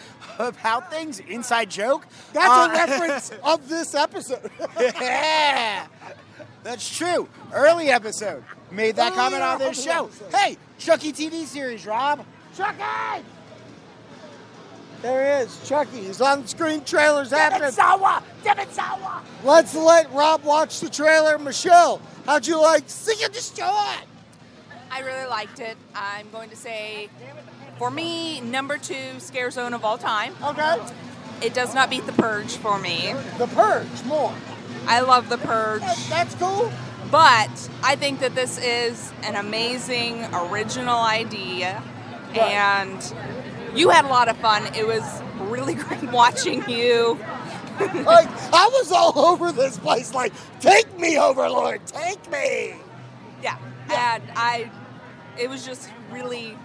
L: about things. Inside joke.
B: That's
L: Uh,
B: a reference (laughs) of this episode.
L: yeah, that's true. Early episode made that comment on this show.
B: episode.
L: Hey, Chucky TV series, Rob.
B: Chucky! There he is, Chucky. He's on the screen. Trailers happening.
L: Sawa! Devon Sawa!
B: Let's let Rob watch the trailer. Michelle, how'd you like Seek and Destroy?
K: I really liked it. I'm going to say, for me, number two scare zone of all time.
B: Okay.
K: It does not beat The Purge for me.
B: The Purge, more.
K: I love The Purge.
B: That's cool.
K: But I think that this is an amazing original idea.
B: Right.
K: And you had a lot of fun. It was really (laughs) great watching you. (laughs)
B: like, I was all over this place, like, take me, Overlord, take me.
K: Yeah. And I, it was just really,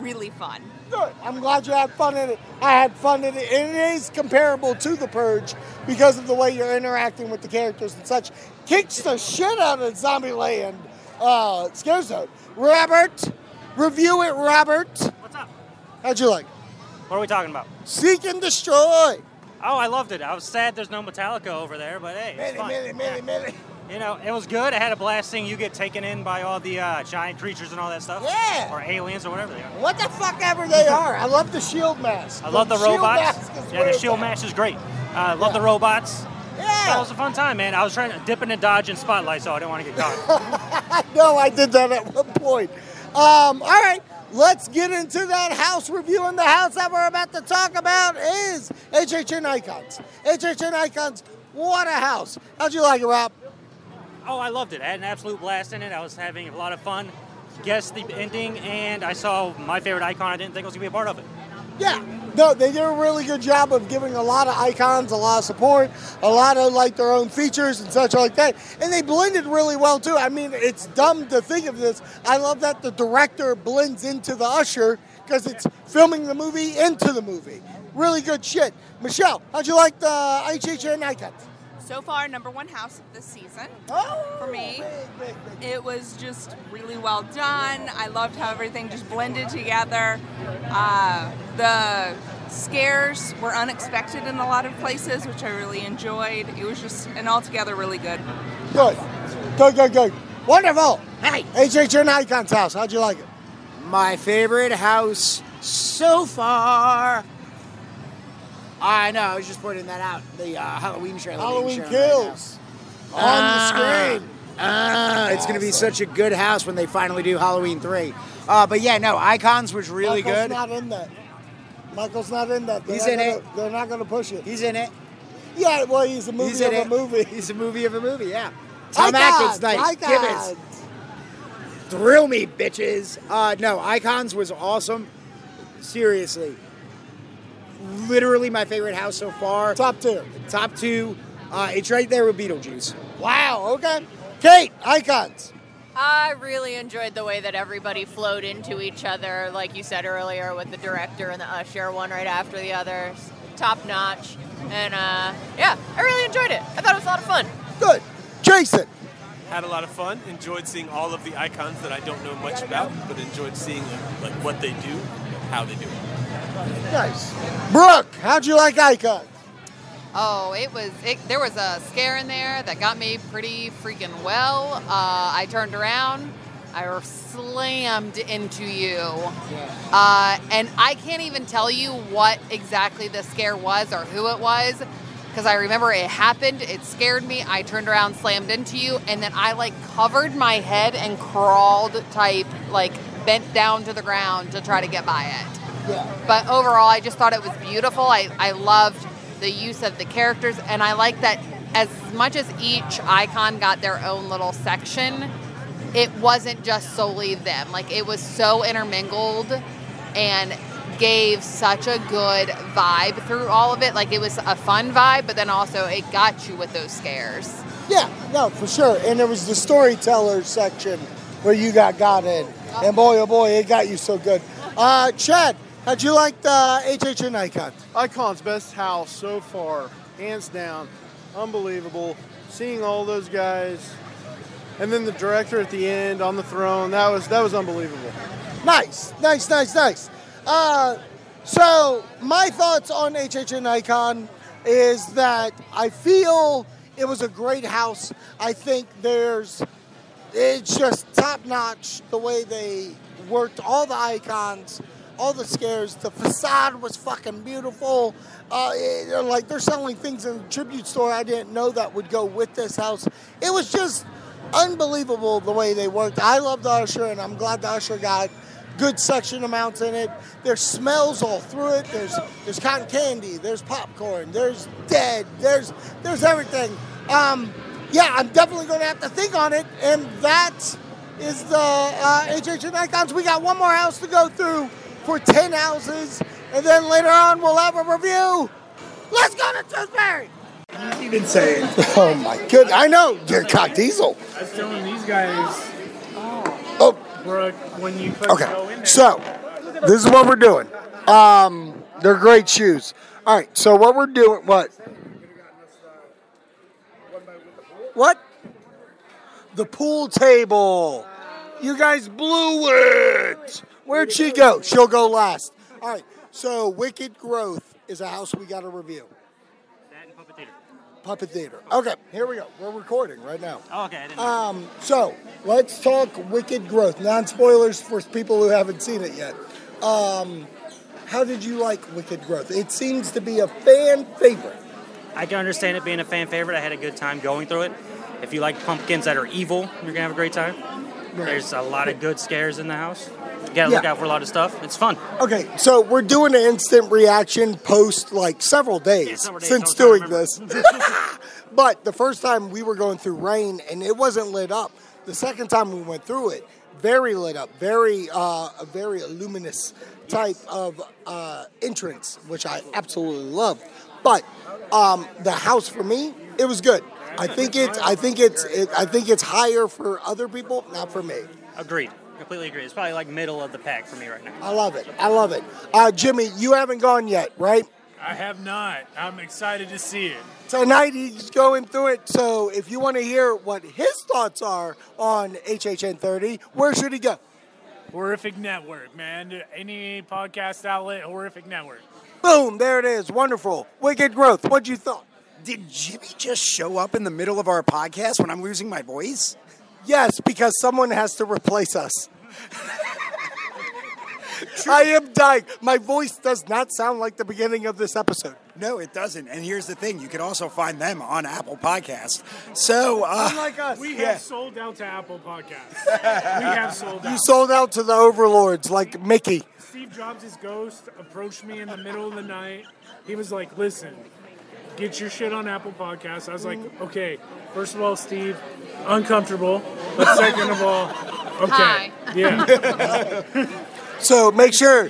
K: really fun.
B: Good. I'm glad you had fun in it. I had fun in it. And it is comparable to The Purge because of the way you're interacting with the characters and such. Kicks the shit out of Zombieland uh, Scare Zone. Robert, review it, Robert.
E: What's up?
B: How'd you like?
E: What are we talking about?
B: Seek and Destroy.
E: Oh, I loved it. I was sad there's no Metallica over there, but hey, it's
B: Millie,
E: fun.
B: Millie, Millie, Millie.
E: You know, it was good. I had a blast seeing you get taken in by all the uh, giant creatures and all that stuff.
B: Yeah.
E: Or aliens or whatever they are.
B: What the fuck ever they are. I love the shield mask.
E: I love the,
B: shield
E: robots.
B: mask
E: Yeah, the shield match is great. I uh, love the robots.
B: Yeah.
E: That was a fun time, man. I was trying to dip in and dodge in spotlight, so I didn't want to get caught. (laughs)
B: I know I did that at one point. Um, all right, let's get into that house review. And the house that we're about to talk about is HHN Icons. HHN Icons, what a house. How'd you like it, Rob?
E: oh, I loved it. I had an absolute blast in it. I was having a lot of fun. Guessed the ending, and I saw my favorite icon. I didn't think I was gonna be a part of it.
B: Yeah. No, they did a really good job of giving a lot of icons, a lot of support, a lot of like their own features and such like that. And they blended really well too. I mean, it's dumb to think of this. I love that the director blends into the usher because it's filming the movie into the movie. Really good shit. Michelle, how'd you like the HHN icons?
K: So far, number one house of this season
B: Oh,
K: for me. It was just really well done. I loved how everything just blended together. Uh, the scares were unexpected in a lot of places, which I really enjoyed. It was just an altogether really good.
B: Good. Good, good, good. Wonderful. Hey, HHN icons house. How'd you like it?
L: My favorite house so far. I know. I was just pointing that out. The uh, Halloween trailer.
B: Halloween
L: shown right
B: Kills on
L: Ah.
B: the screen.
L: Ah, it's going to be such a good house when they finally do Halloween 3. Uh, but yeah, no, Icons was really
B: Michael's
L: good.
B: not in that. Michael's not in that. They're
L: He's in
B: gonna,
L: it.
B: They're not going to push it.
L: He's in it.
B: Yeah, well, he's a movie
L: He's
B: of a
L: it.
B: movie.
L: He's a movie of a movie, yeah. (laughs) Tom Atkins, nice.
B: Icons.
L: Gibbons. Thrill me, bitches. Uh, no, Icons was awesome. Seriously. Literally my favorite house so far.
B: Top two.
L: Top two. Uh, it's right there with Beetlejuice.
B: Wow, okay. Kate, Icons.
H: I really enjoyed the way that everybody flowed into each other, like you said earlier, with the director and the usher, one right after the other, top notch. And uh, yeah, I really enjoyed it. I thought it was a lot of fun.
B: Good. Jason.
M: Had a lot of fun. Enjoyed seeing all of the icons that I don't know much about, but enjoyed seeing like what they do, how they do it.
B: Nice. Brooke, how'd you like Icons?
C: Oh, it was. It, there was a scare in there that got me pretty freaking well. Uh, I turned around, I slammed into you, uh, and I can't even tell you what exactly the scare was or who it was, because I remember it happened. It scared me. I turned around, slammed into you, and then I like covered my head and crawled type, like bent down to the ground to try to get by it.
B: Yeah.
C: But overall, I just thought it was beautiful. I, I loved the use of the characters, and I like that as much as each icon got their own little section, it wasn't just solely them. Like, it was so intermingled and gave such a good vibe through all of it. Like, it was a fun vibe, but then also it got you with those scares.
B: Yeah, no, for sure. And there was the storyteller section where you got got in. And boy, oh boy, it got you so good. Uh, Chad, how'd you like the HHN Icon?
I: Icon's best house so far, hands down. Unbelievable. Seeing all those guys, and then the director at the end on the throne. That was that was unbelievable.
B: Nice, nice, nice, nice. Uh, so my thoughts on HHN Icon is that I feel it was a great house. I think there's, it's just top notch the way they worked all the icons, all the scares. The facade was fucking beautiful. Uh, it- like they're selling things in the tribute store I didn't know that would go with this house. It was just unbelievable the way they worked. I love the Usher, and I'm glad the Usher got good section amounts in it. There's smells all through it. There's there's cotton candy. There's popcorn. There's dead. There's there's everything. Um, yeah, I'm definitely going to have to think on it, and that is the uh, HHN Icons. We got one more house to go through for 10 houses, and then later on we'll have a review. Let's go to Tewksbury!
N: Even saying. (laughs)
B: Oh my good, I know, you're cock diesel.
N: I was telling these guys.
B: Oh.
N: Brooke, when you first go in
B: Okay, so this is what we're doing. Um, they're great shoes. All right, so what we're doing, what? What? The pool table. You guys blew it. Where'd she go? She'll go last. All right, so Wicked Growth is a house we got to review. That and Puppet Theater. Puppet Theater. Okay, here we go. We're recording right now.
E: Oh, okay. I didn't know.
B: Um, so let's talk Wicked Growth. Non spoilers for people who haven't seen it yet. Um, how did you like Wicked Growth? It seems to be a fan favorite.
E: I can understand it being a fan favorite. I had a good time going through it. If you like pumpkins that are evil, you're gonna have a great time. There's a lot of good scares in the house. You gotta look out for a lot of stuff. It's fun.
B: Okay, so we're doing an instant reaction post like several days
E: several days,
B: since doing this. (laughs) but the first time we were going through rain and it wasn't lit up. The second time we went through it, very lit up, very uh, a very luminous type of uh, entrance, which I absolutely love. But um, the house for me, it was good. I think it's I think it's it, I think it's higher for other people, not for me.
E: Agreed. Completely agree. It's probably like middle of the pack for me right now.
B: I love it. I love it. Uh, Jimmy, you haven't gone yet, right?
N: I have not. I'm excited to see it.
B: Tonight he's going through it. So if you want to hear what his thoughts are on HHN 30, where should he go?
N: Horrific Network, man. Any podcast outlet, Horrific Network.
B: Boom, there it is. Wonderful. Wicked growth. What'd you thought?
L: Did Jimmy just show up in the middle of our podcast when I'm losing my voice?
B: Yes, because someone has to replace us. I am dying. My voice does not sound like the beginning of this episode.
L: No, it doesn't. And here's the thing: you can also find them on Apple Podcast. So, uh,
B: Unlike us.
N: We
L: Yeah.
N: have sold out to Apple Podcasts. we have sold out.
B: You sold out to the overlords like Mickey.
N: Steve Jobs' ghost approached me in the middle of the night. He was like, "Listen, get your shit on Apple Podcasts." I was like, "Okay, first of all, Steve, uncomfortable, but second of all, (laughs) okay,
C: Hi.
N: yeah." (laughs)
B: So make sure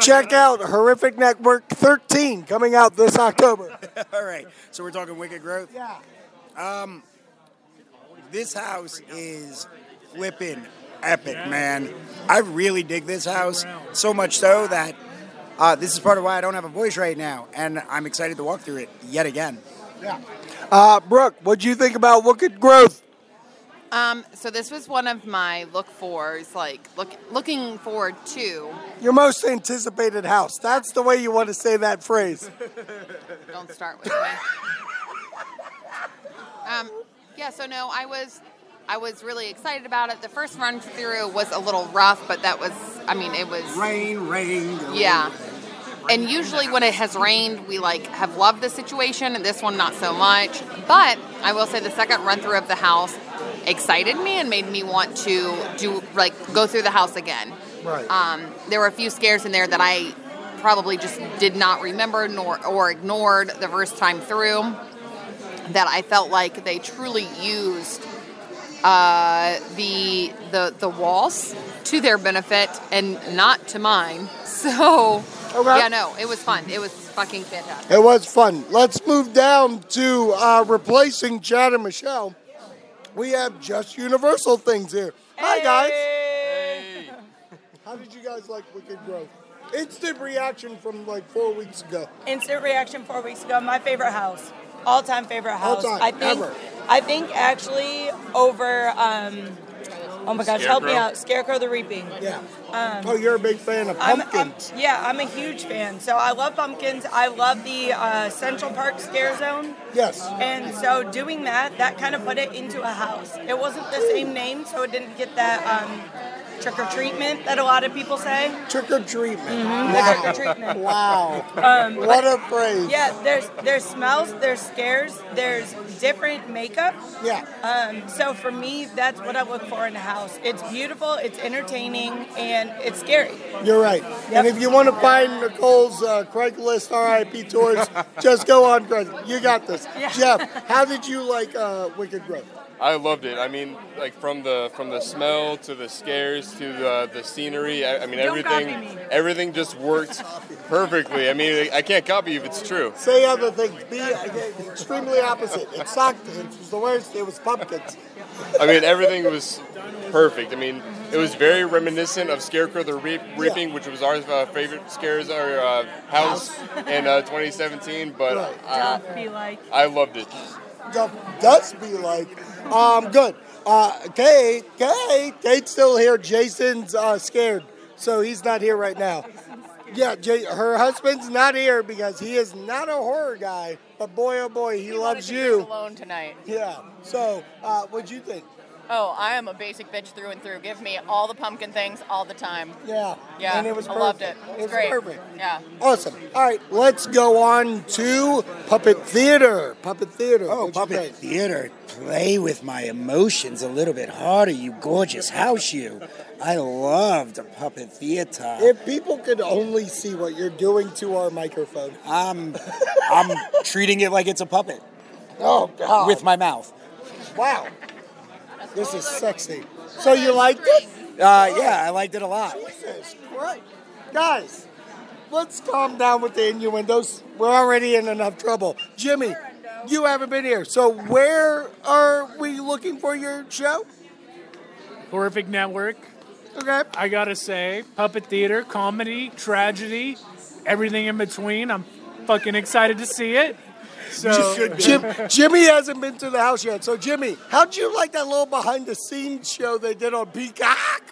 B: check out Horrific Network 13 coming out this October. (laughs)
L: all right. So we're talking Wicked Growth.
B: Yeah.
L: Um, this house is flipping epic, man. I really dig this house so much so that uh, this is part of why I don't have a voice right now, and I'm excited to walk through it yet again.
B: Yeah. Uh, Brooke, what do you think about Wicked Growth?
C: Um, so this was one of my look fors, like look looking forward to.
B: Your most anticipated house. That's the way you want to say that phrase. (laughs)
C: Don't start with me. um, yeah. So no, I was, I was really excited about it. The first run through was a little rough, but that was, I mean, it was
L: Rain, rain.
C: Yeah. And usually when it has rained, we like have loved the situation, and this one not so much. But I will say the second run through of the house excited me and made me want to do like go through the house again.
B: Right.
C: Um, there were a few scares in there that I probably just did not remember nor or ignored the first time through. That I felt like they truly used uh, the the the walls to their benefit and not to mine. (laughs) So yeah, no, it was fun. It was fucking fantastic.
B: It was fun. Let's move down to uh, replacing Chad and Michelle. We have just universal things here. Hi, guys. Hey. (laughs) How did you guys like Wicked Growth? Instant reaction from like four weeks ago.
O: Instant reaction four weeks ago. My favorite house, all time favorite
B: All
O: house.
B: time,
O: I think.
B: ever.
O: I think actually over. Um, oh my gosh, help me out. Scarecrow the Reaping.
B: Yeah.
O: Um,
B: Oh, you're a big fan of
O: I'm-
B: pumpkins.
O: I'm- yeah, I'm a huge fan. So I love pumpkins. I love the uh, Central Park Scare Zone.
B: Yes.
O: And so doing that, that kind of put it into a house. It wasn't the same name, so it didn't get that um, trick or treatment that a lot of people say.
B: Trick or treatment.
O: Mhm,
B: Wow.
O: Trick or treatment. (laughs)
B: Wow.
O: Um,
B: what
O: but-
B: a phrase.
O: Yeah, there's there's smells, there's scares, there's different makeup.
B: Yeah.
O: Um, so for me, that's what I look for in a house. It's beautiful, it's entertaining, and it's scary.
B: You're right. And if you want to find Nicole's uh, Craigslist RIP tours, (laughs) just go on Craigslist. You got this. Jeff, how did you like uh, Wicked Growth?
P: I loved it. I mean, like from the from the smell to the scares to the the scenery. I, I mean,
O: Don't copy
P: everything
O: me.
P: everything just worked perfectly. I mean, I can't copy you if it's true.
B: Say other things. Be uh, extremely opposite. It sucked. It was the worst. It was pumpkins.
P: I mean, everything was perfect. I mean, it was very reminiscent of Scarecrow the Reap, Reaping, which was our uh, favorite scares our uh, house in uh, 2017. But uh,
O: Doth be like.
P: I loved it.
B: Does- does be like. Um, good. Uh, Kate, Kate, Kate's still here. Jason's uh, scared, so he's not here right now. Yeah, Jay, her husband's not here because he is not a horror guy. But boy, oh boy, he, loves you.
H: Alone tonight.
B: Yeah. So, uh, what'd you think?
H: Oh, I am a basic bitch through and through. Give me all the pumpkin things all the time.
B: Yeah.
H: Yeah.
B: And it was
H: I loved it.
B: perfect.
H: It
B: It
H: was
B: was
H: great.
B: perfect.
H: Yeah.
B: Awesome. All right, let's go on to Puppet Theater. Puppet Theater.
L: Oh,
B: What'd
L: puppet
B: think?
L: theater. Play with my emotions a little bit harder, you gorgeous house, you. I loved the puppet theater.
B: If people could only see what you're doing to our microphone.
L: I'm, I'm treating it like it's a puppet.
B: Oh, God.
L: With my mouth.
B: Wow. This is sexy. So you liked it?
L: Uh, yeah, I liked it a lot.
B: Jesus Christ. Guys, let's calm down with the innuendos. We're already in enough trouble. Jimmy, you haven't been here. So where are we looking for your show?
N: Horrific Network.
B: Okay.
N: I gotta say, puppet theater, comedy, tragedy, everything in between. I'm fucking excited to see it. So
B: Jim, (laughs) Jimmy hasn't been to the house yet. So Jimmy, how'd you like that little behind the scenes show they did on Peacock?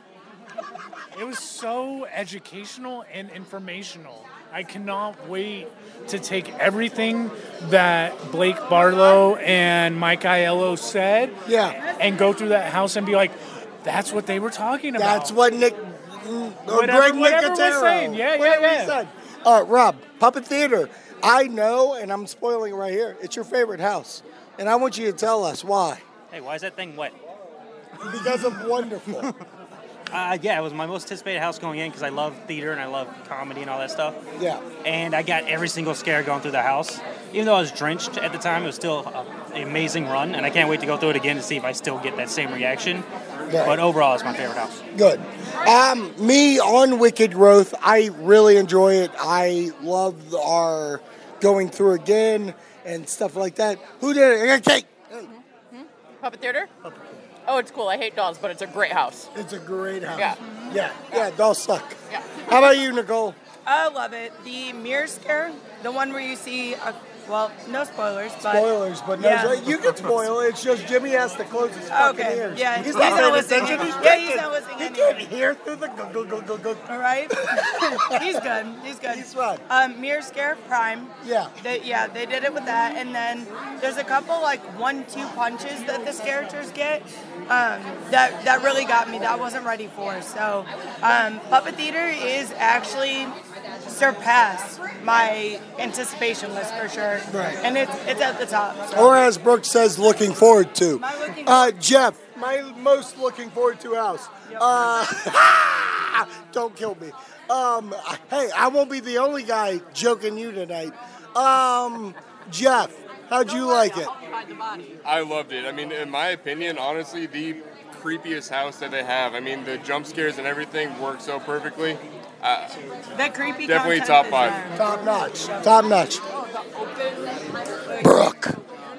N: It was so educational and informational. I cannot wait to take everything that Blake Barlow and Mike Aiello said
B: Yeah.
N: and go through that house and be like, that's what they were talking about.
B: That's what Nick, or
N: Whatever-
B: Greg
N: whatever
B: Nicotero.
N: saying. Yeah, yeah, yeah.
B: Uh, Rob, Puppet Theater. I know, and I'm spoiling it right here. It's your favorite house, and I want you to tell us why.
E: Hey, why is that thing wet?
B: Because of wonderful. (laughs)
E: Uh, yeah, it was my most anticipated house going in because I love theater and I love comedy and all that stuff.
B: Yeah.
E: And I got every single scare going through the house. Even though I was drenched at the time, it was still an amazing run, and I can't wait to go through it again to see if I still get that same reaction.
B: Right.
E: But overall, it's my favorite house.
B: Good. Um, me on Wicked Growth, I really enjoy it. I love our going through again and stuff like that. Who did it? Okay.
H: Puppet theater? Oh, it's cool. I hate dolls, but it's a great house.
B: It's a great house.
H: Yeah.
B: Yeah, yeah, dolls suck.
H: Yeah.
B: How about you, Nicole?
O: I love it. The mirror scare, the one where you see, a, well, no spoilers, but
B: Spoilers, but no,
O: yeah.
B: you can spoil it. It's just Jimmy has to close his fucking
O: Okay,
B: ears.
O: yeah,
B: he's
O: he's
B: not
O: not listening.
B: attention. He's
O: Yeah, he's not listening
B: He
O: anymore.
B: can't hear through the go go go go go.
O: All right, (laughs) he's good. He's good.
B: He's fine.
O: Um, Mirror Scare Prime.
B: Yeah.
O: They, yeah, they did it with that, and then there's a couple like one-two punches that the characters get. Um, that that really got me. That I wasn't ready for. So, um, Puppet Theater is actually surpassed my anticipation list for sure.
B: Right.
O: And it's it's at the top. So.
B: Or as Brooke says, looking forward to.
O: My looking
B: Uh, Jeff, my most looking forward to house. Uh, (laughs) don't kill me. Um, hey, I won't be the only guy joking you tonight. Um, Jeff, how'd you like it?
P: I loved it. I mean, in my opinion, honestly, the creepiest house that they have. I mean, the jump scares and everything work so perfectly. Uh,
O: that creepy
P: definitely top five.
B: Top notch. Top notch. Brooke,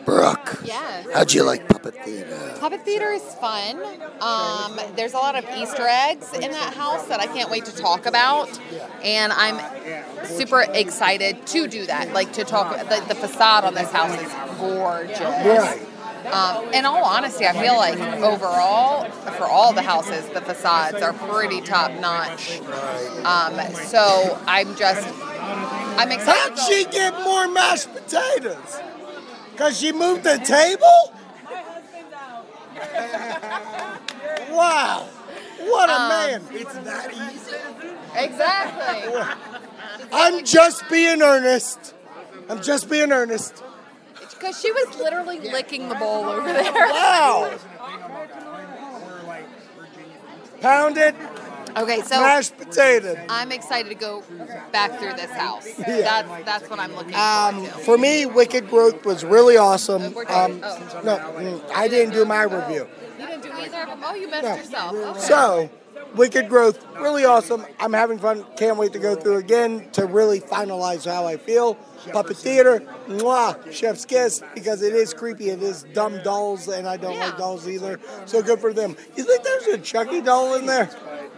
B: Brooke,
C: Yeah.
B: how'd you like Puppet Theater?
C: Puppet theater is fun. Um, there's a lot of Easter eggs in that house that I can't wait to talk about, and I'm super excited to do that. Like to talk. The, the facade on this house is gorgeous.
B: Right.
C: Um, in all honesty, I feel like overall, for all the houses, the facades are pretty top notch. Um, so I'm just, I'm excited.
B: How'd she get more mashed potatoes? Cause she moved the table? (laughs) wow. What a
C: Um,
B: man. It's that easy.
C: Exactly. (laughs)
B: I'm just being earnest. I'm just being earnest.
C: Because she was literally licking the bowl over there. (laughs)
B: Wow. Pounded
C: Okay, so
B: mashed potato.
C: I'm excited to go back through this house.
B: Yeah.
C: That's that's what I'm looking
B: Um, for me, Wicked Growth was really awesome. Um.
C: Oh.
B: no, mm, I didn't do my review.
C: You didn't do either of them. Oh, you messed
B: No.
C: yourself. Okay.
B: So, Wicked Growth, really awesome. I'm having fun. Can't wait to go through again to really finalize how I feel. Puppet Theater, mwah, chef's kiss, because it is creepy. It is dumb dolls, and I don't like dolls either. So good for them. You think there's a Chucky doll in there?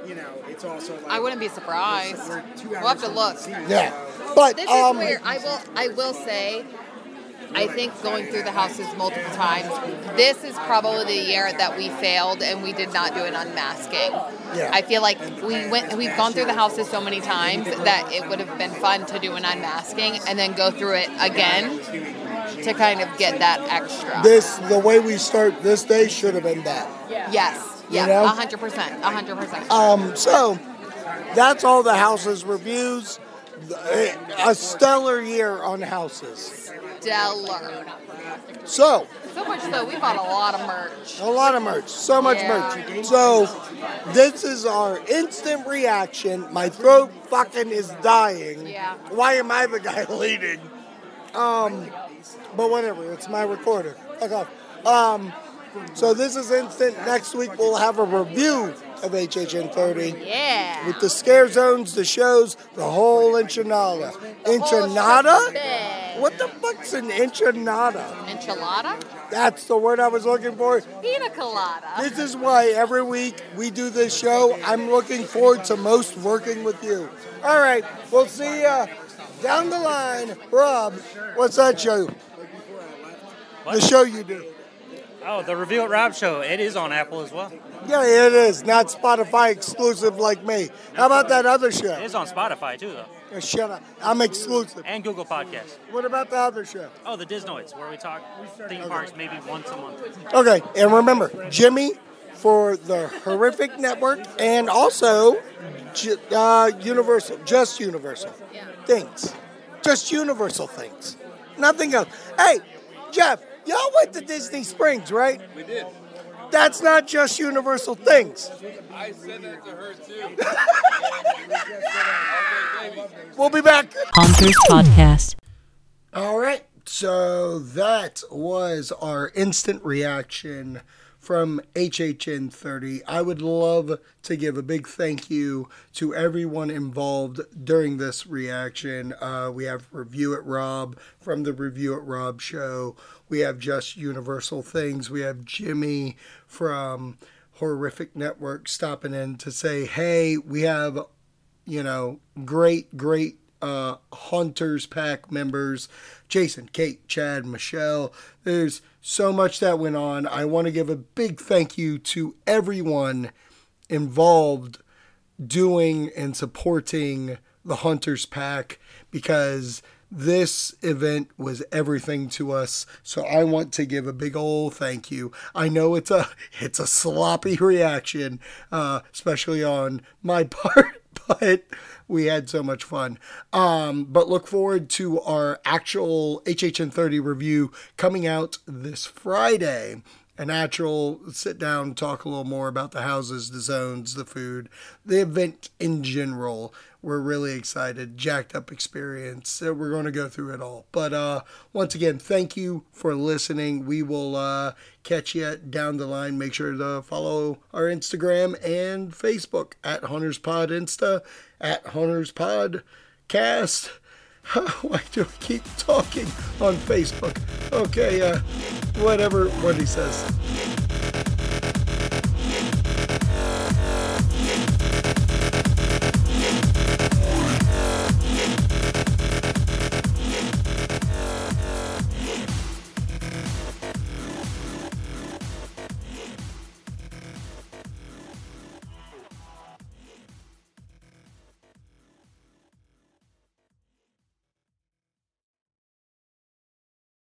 D: You know, it's also like
C: I wouldn't be surprised. We'll have to look.
B: Yeah. But
C: this
B: um,
C: is where I will I will say I think going through the houses multiple times, this is probably the year that we failed and we did not do an unmasking.
B: Yeah.
C: I feel like we went we've gone through the houses so many times that it would have been fun to do an unmasking and then go through it again to kind of get that extra.
B: this the way we start this day should have been that.
C: Yes.
B: You
C: Yeah.
B: know?
C: A hundred percent. A hundred percent.
B: Um, so that's all the houses reviews. A stellar year on houses.
C: Stellar.
B: So
C: So much so we bought a lot of merch.
B: a lot of merch, so much
C: Yeah.
B: merch. So this is our instant reaction. My throat fucking is dying.
C: Yeah.
B: Why am I the guy (laughs) leading? Um, but whatever. It's my recorder. Fuck off. Um, so this is instant. Next week we'll have a review of HHN 30.
C: Yeah.
B: With the scare zones, the shows, the whole enchilada. Enchilada? What the fuck's an enchilada?
C: Enchilada?
B: That's the word I was looking for.
C: Pina colada.
B: This is why every week we do this show. I'm looking forward to most working with you. All right, we'll see ya down the line. Rob, what's that show? The show you do.
E: Oh, the Review at Rob show. It is on Apple as well.
B: Yeah, it is. Not Spotify exclusive like me. How about that other show?
E: It is on Spotify too, though.
B: Oh, shut up. I'm exclusive.
E: And Google Podcasts.
B: What about the other show?
E: Oh, the Disnoids, where we talk theme parks maybe once a month.
B: Okay, and remember, Jimmy for the Horrific Network and also uh, Universal, just Universal things. Just Universal things. Nothing else. Hey, Jeff, y'all went to Disney Springs, right?
P: We did.
B: That's not just Universal things.
P: I said that to her too. (laughs)
B: We'll be back.
A: Haunters Podcast.
B: All right. So that was our instant reaction from HHN 30. I would love to give a big thank you to everyone involved during this reaction. Uh, we have Review at Rob from the Review at Rob show. We have Just Universal Things. We have Jimmy from Horrific Network stopping in to say, hey, we have you know, great, great uh, Hunters Pack members Jason, Kate, Chad, Michelle. There's so much that went on. I want to give a big thank you to everyone involved doing and supporting the Hunters Pack because this event was everything to us. So I want to give a big old thank you. I know it's a (laughs) it's a sloppy reaction, uh, especially on my (laughs) part, but we had so much fun. Um, but look forward to our actual HHN30 review coming out this Friday an actual sit down, talk a little more about the houses, the zones, the food, the event in general. We're really excited, jacked up experience. We're going to go through it all. But uh, once again, thank you for listening. We will uh, catch you down the line. Make sure to follow our Instagram and Facebook at Hunters Pod Insta, at Hunters Pod Cast. (laughs) Why do I keep talking on Facebook? Okay, uh, whatever what he says.